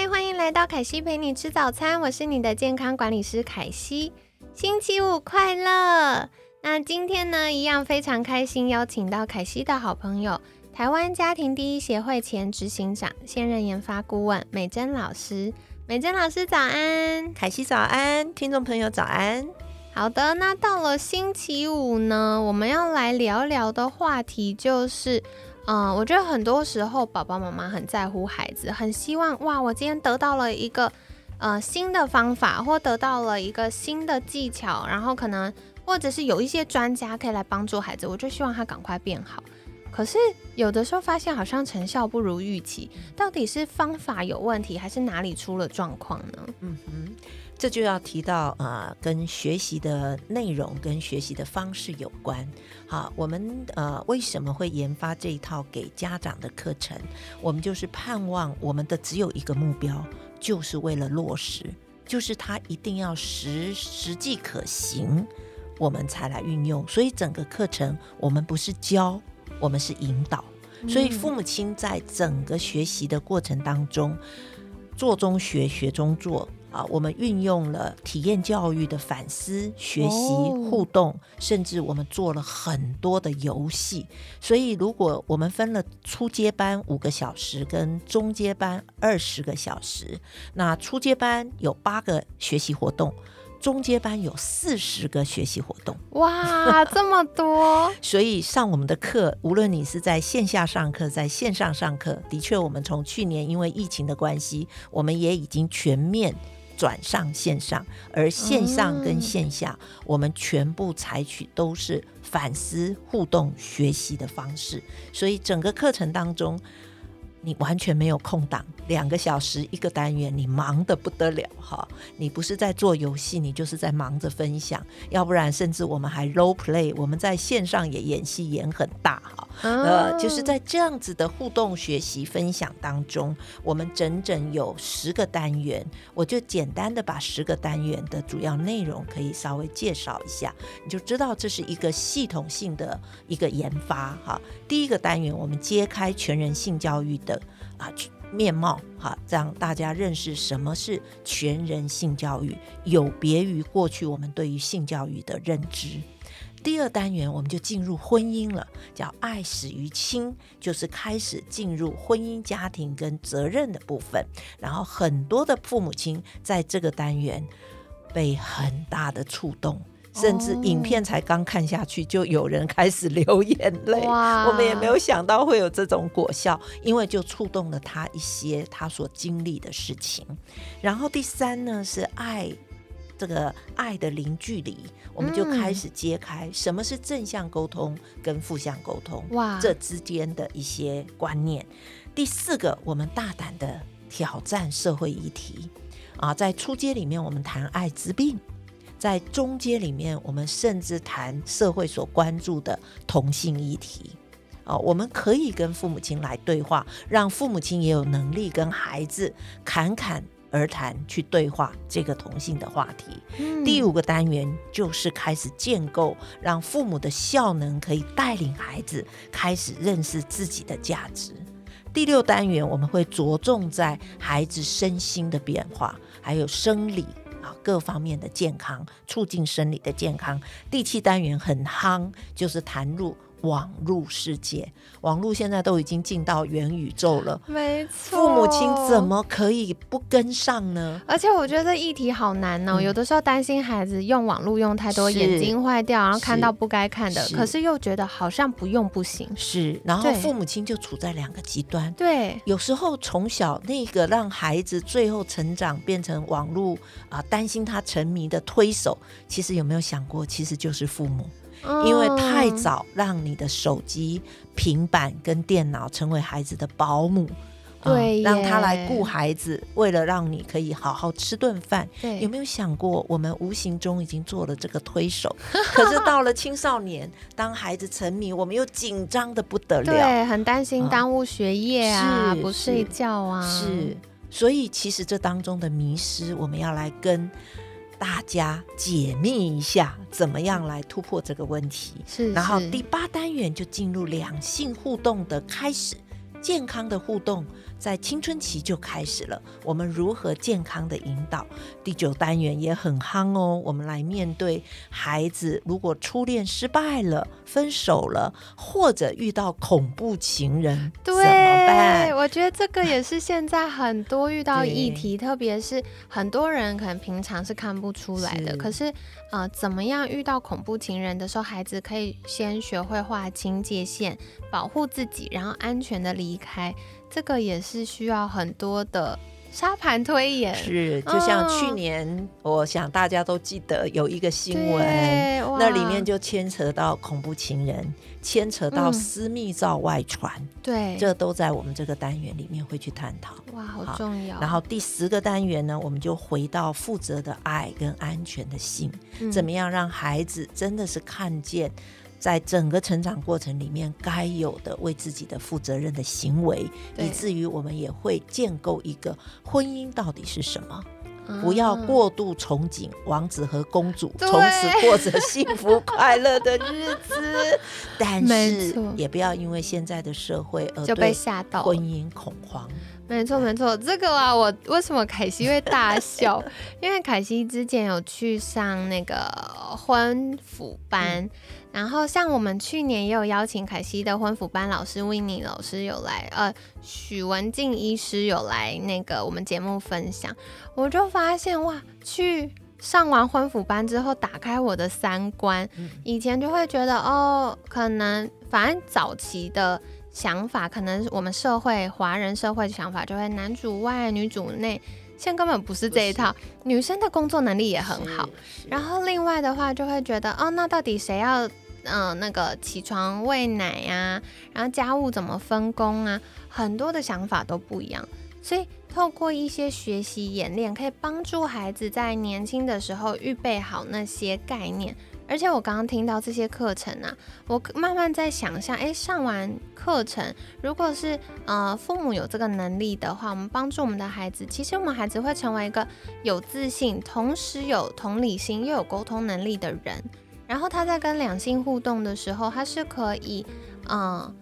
嗨，欢迎来到凯西陪你吃早餐，我是你的健康管理师凯西。星期五快乐！那今天呢，一样非常开心，邀请到凯西的好朋友，台湾家庭第一协会前执行长、现任研发顾问美珍老师。美珍老师早安，凯西早安，听众朋友早安。好的，那到了星期五呢，我们要来聊聊的话题就是。嗯，我觉得很多时候，爸爸妈妈很在乎孩子，很希望哇，我今天得到了一个呃新的方法，或得到了一个新的技巧，然后可能或者是有一些专家可以来帮助孩子，我就希望他赶快变好。可是有的时候发现好像成效不如预期，到底是方法有问题，还是哪里出了状况呢？嗯哼。这就要提到啊，跟学习的内容跟学习的方式有关。好，我们呃为什么会研发这一套给家长的课程？我们就是盼望我们的只有一个目标，就是为了落实，就是它一定要实实际可行，我们才来运用。所以整个课程我们不是教，我们是引导。所以父母亲在整个学习的过程当中，做中学，学中做。啊，我们运用了体验教育的反思、学习、互动，甚至我们做了很多的游戏。所以，如果我们分了初阶班五个小时跟中阶班二十个小时，那初阶班有八个学习活动，中阶班有四十个学习活动。哇，这么多！所以上我们的课，无论你是在线下上课，在线上上课，的确，我们从去年因为疫情的关系，我们也已经全面。转上线上，而线上跟线下，我们全部采取都是反思、互动、学习的方式，所以整个课程当中。你完全没有空档，两个小时一个单元，你忙得不得了哈！你不是在做游戏，你就是在忙着分享，要不然甚至我们还 role play，我们在线上也演戏演很大哈。呃，就是在这样子的互动学习分享当中，我们整整有十个单元，我就简单的把十个单元的主要内容可以稍微介绍一下，你就知道这是一个系统性的一个研发哈。第一个单元，我们揭开全人性教育。的啊面貌哈，让大家认识什么是全人性教育，有别于过去我们对于性教育的认知。第二单元我们就进入婚姻了，叫爱始于亲，就是开始进入婚姻家庭跟责任的部分。然后很多的父母亲在这个单元被很大的触动。甚至影片才刚看下去，就有人开始流眼泪。我们也没有想到会有这种果效，因为就触动了他一些他所经历的事情。然后第三呢是爱，这个爱的零距离，我们就开始揭开什么是正向沟通跟负向沟通，哇，这之间的一些观念。第四个，我们大胆的挑战社会议题啊，在初阶里面，我们谈艾滋病。在中间里面，我们甚至谈社会所关注的同性议题，哦，我们可以跟父母亲来对话，让父母亲也有能力跟孩子侃侃而谈，去对话这个同性的话题。第五个单元就是开始建构，让父母的效能可以带领孩子开始认识自己的价值。第六单元我们会着重在孩子身心的变化，还有生理。啊各方面的健康，促进生理的健康。第七单元很夯，就是谈入。网络世界，网络现在都已经进到元宇宙了，没错。父母亲怎么可以不跟上呢？而且我觉得议题好难哦，有的时候担心孩子用网络用太多，眼睛坏掉，然后看到不该看的，可是又觉得好像不用不行。是，然后父母亲就处在两个极端。对，有时候从小那个让孩子最后成长变成网络啊，担心他沉迷的推手，其实有没有想过，其实就是父母。因为太早让你的手机、平板跟电脑成为孩子的保姆，对，让他来顾孩子，为了让你可以好好吃顿饭。对，有没有想过，我们无形中已经做了这个推手？可是到了青少年，当孩子沉迷，我们又紧张的不得了，对，很担心耽误学业啊，不睡觉啊，是。所以，其实这当中的迷失，我们要来跟大家解密一下，怎么样来突破这个问题。是。然后第八单元就进入两性互动的开始，健康的互动。在青春期就开始了，我们如何健康的引导？第九单元也很夯哦，我们来面对孩子，如果初恋失败了、分手了，或者遇到恐怖情人，怎么办？我觉得这个也是现在很多遇到议题，特别是很多人可能平常是看不出来的，可是呃，怎么样遇到恐怖情人的时候，孩子可以先学会划清界限，保护自己，然后安全的离开。这个也是需要很多的沙盘推演，是就像去年，我想大家都记得有一个新闻，那里面就牵扯到恐怖情人，牵扯到私密照外传，对，这都在我们这个单元里面会去探讨。哇，好重要。然后第十个单元呢，我们就回到负责的爱跟安全的性，怎么样让孩子真的是看见。在整个成长过程里面，该有的为自己的负责任的行为，以至于我们也会建构一个婚姻到底是什么？不要过度憧憬王子和公主从此过着幸福快乐的日子，但是也不要因为现在的社会而就被吓到婚姻恐慌。没错，没错，这个啊，我为什么凯西会大笑？因为凯西之前有去上那个婚辅班，然后像我们去年也有邀请凯西的婚辅班老师 w i n n e 老师有来，呃，许文静医师有来那个我们节目分享，我就发现哇，去上完婚辅班之后，打开我的三观，以前就会觉得哦，可能反正早期的。想法可能我们社会华人社会的想法就会男主外女主内，现在根本不是这一套。女生的工作能力也很好，然后另外的话就会觉得哦，那到底谁要嗯那个起床喂奶呀，然后家务怎么分工啊，很多的想法都不一样。所以透过一些学习演练，可以帮助孩子在年轻的时候预备好那些概念。而且我刚刚听到这些课程啊，我慢慢在想象，哎，上完课程，如果是呃父母有这个能力的话，我们帮助我们的孩子，其实我们孩子会成为一个有自信，同时有同理心又有沟通能力的人。然后他在跟两性互动的时候，他是可以嗯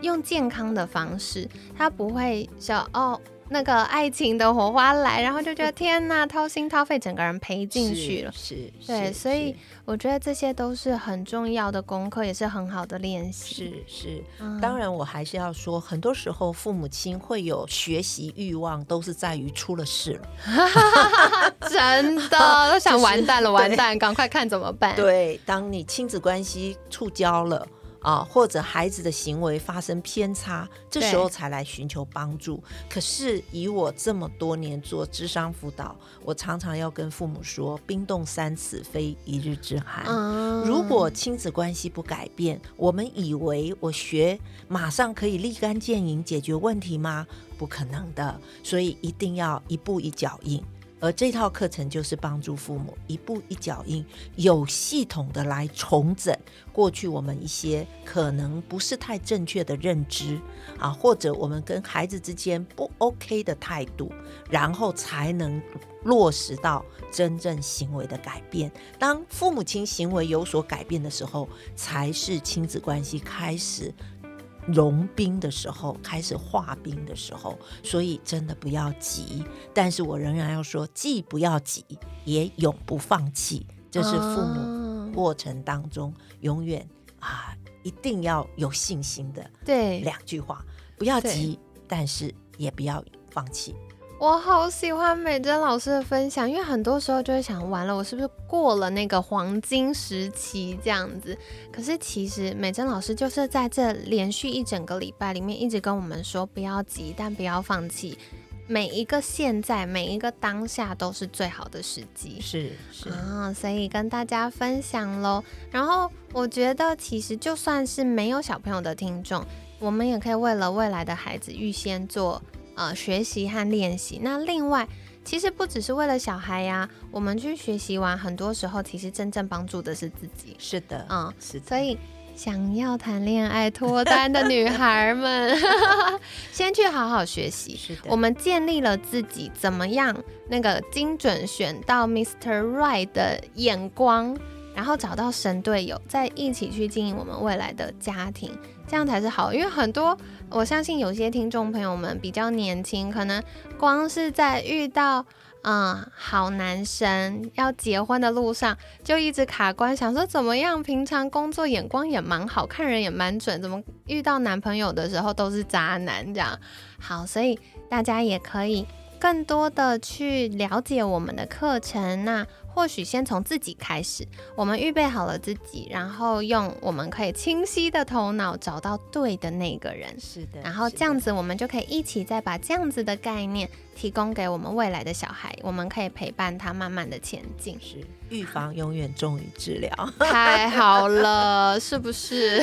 用健康的方式，他不会说哦。那个爱情的火花来，然后就觉得天哪，掏心掏肺，整个人赔进去了。是，对，所以我觉得这些都是很重要的功课，也是很好的练习。是是，当然我还是要说，很多时候父母亲会有学习欲望，都是在于出了事了。真的 都想完蛋了，完蛋，赶快看怎么办？对，当你亲子关系触礁了。啊，或者孩子的行为发生偏差，这时候才来寻求帮助。可是以我这么多年做智商辅导，我常常要跟父母说：“冰冻三尺，非一日之寒。”如果亲子关系不改变，我们以为我学马上可以立竿见影解决问题吗？不可能的。所以一定要一步一脚印。而这套课程就是帮助父母一步一脚印，有系统的来重整过去我们一些可能不是太正确的认知啊，或者我们跟孩子之间不 OK 的态度，然后才能落实到真正行为的改变。当父母亲行为有所改变的时候，才是亲子关系开始。融冰的时候，开始化冰的时候，所以真的不要急。但是我仍然要说，既不要急，也永不放弃。这是父母过程当中永远啊，一定要有信心的。对，两句话，不要急，但是也不要放弃。我好喜欢美珍老师的分享，因为很多时候就会想，完了，我是不是过了那个黄金时期这样子？可是其实美珍老师就是在这连续一整个礼拜里面，一直跟我们说，不要急，但不要放弃，每一个现在，每一个当下都是最好的时机。是是啊，所以跟大家分享喽。然后我觉得，其实就算是没有小朋友的听众，我们也可以为了未来的孩子预先做。呃学习和练习。那另外，其实不只是为了小孩呀，我们去学习完，很多时候其实真正帮助的是自己。是的，嗯，是的。所以想要谈恋爱脱单的女孩们，先去好好学习。是的，我们建立了自己怎么样那个精准选到 Mr. Right 的眼光，然后找到神队友，再一起去经营我们未来的家庭，这样才是好。因为很多我相信有些听众朋友们比较年轻，可能光是在遇到。嗯，好男生要结婚的路上就一直卡关，想说怎么样？平常工作眼光也蛮好，看人也蛮准，怎么遇到男朋友的时候都是渣男这样？好，所以大家也可以更多的去了解我们的课程。那或许先从自己开始，我们预备好了自己，然后用我们可以清晰的头脑找到对的那个人。是的，然后这样子我们就可以一起再把这样子的概念。提供给我们未来的小孩，我们可以陪伴他慢慢的前进。是预防永远重于治疗，太好了，是不是？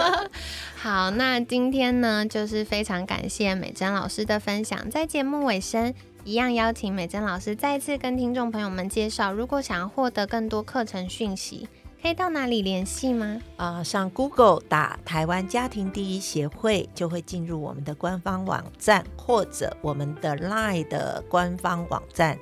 好，那今天呢，就是非常感谢美珍老师的分享。在节目尾声，一样邀请美珍老师再次跟听众朋友们介绍，如果想要获得更多课程讯息。可以到哪里联系吗？啊，上 Google 打台湾家庭第一协会，就会进入我们的官方网站，或者我们的 Line 的官方网站，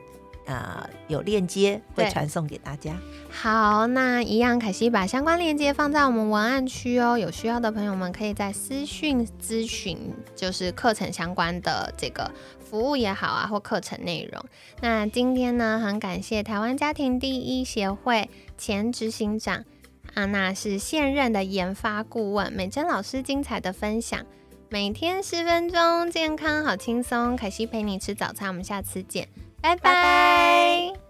啊，有链接会传送给大家。好，那一样，凯西把相关链接放在我们文案区哦，有需要的朋友们可以在私讯咨询，就是课程相关的这个。服务也好啊，或课程内容。那今天呢，很感谢台湾家庭第一协会前执行长安娜，是现任的研发顾问美珍老师精彩的分享。每天十分钟，健康好轻松。凯西陪你吃早餐，我们下次见，拜拜。